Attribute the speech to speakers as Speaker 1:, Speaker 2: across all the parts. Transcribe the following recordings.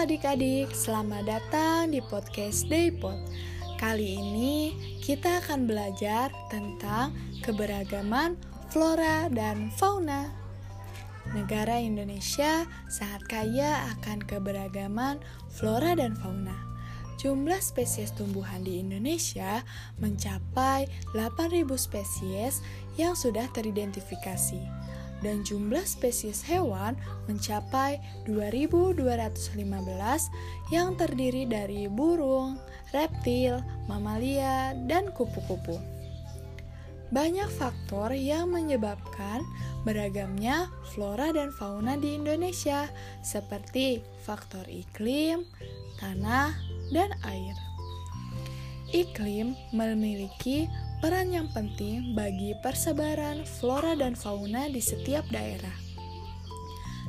Speaker 1: adik-adik, selamat datang di podcast Daypod. Kali ini kita akan belajar tentang keberagaman flora dan fauna. Negara Indonesia sangat kaya akan keberagaman flora dan fauna. Jumlah spesies tumbuhan di Indonesia mencapai 8.000 spesies yang sudah teridentifikasi dan jumlah spesies hewan mencapai 2215 yang terdiri dari burung, reptil, mamalia, dan kupu-kupu. Banyak faktor yang menyebabkan beragamnya flora dan fauna di Indonesia, seperti faktor iklim, tanah, dan air. Iklim memiliki peran yang penting bagi persebaran flora dan fauna di setiap daerah.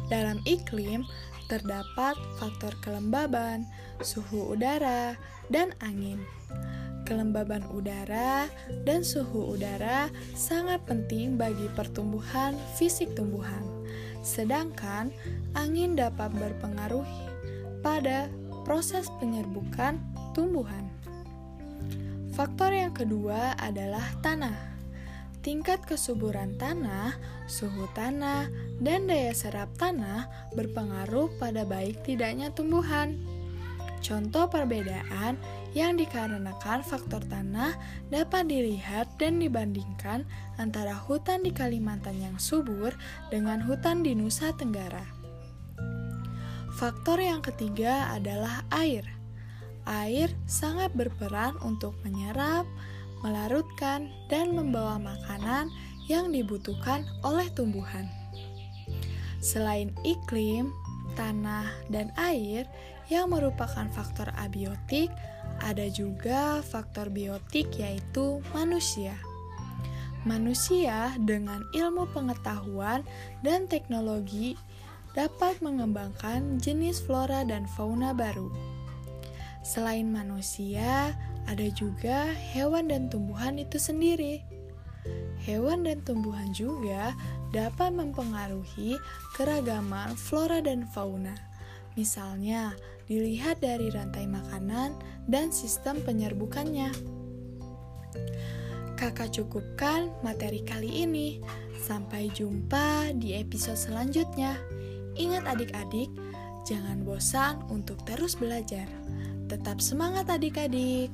Speaker 1: Dalam iklim, terdapat faktor kelembaban, suhu udara, dan angin. Kelembaban udara dan suhu udara sangat penting bagi pertumbuhan fisik tumbuhan, sedangkan angin dapat berpengaruh pada proses penyerbukan tumbuhan. Faktor yang kedua adalah tanah. Tingkat kesuburan tanah, suhu tanah, dan daya serap tanah berpengaruh pada baik tidaknya tumbuhan. Contoh perbedaan yang dikarenakan faktor tanah dapat dilihat dan dibandingkan antara hutan di Kalimantan yang subur dengan hutan di Nusa Tenggara. Faktor yang ketiga adalah air. Air sangat berperan untuk menyerap, melarutkan, dan membawa makanan yang dibutuhkan oleh tumbuhan. Selain iklim, tanah, dan air yang merupakan faktor abiotik, ada juga faktor biotik yaitu manusia. Manusia dengan ilmu pengetahuan dan teknologi dapat mengembangkan jenis flora dan fauna baru. Selain manusia, ada juga hewan dan tumbuhan itu sendiri. Hewan dan tumbuhan juga dapat mempengaruhi keragaman flora dan fauna. Misalnya, dilihat dari rantai makanan dan sistem penyerbukannya. Kakak cukupkan materi kali ini. Sampai jumpa di episode selanjutnya. Ingat adik-adik, jangan bosan untuk terus belajar. Tetap semangat adik-adik.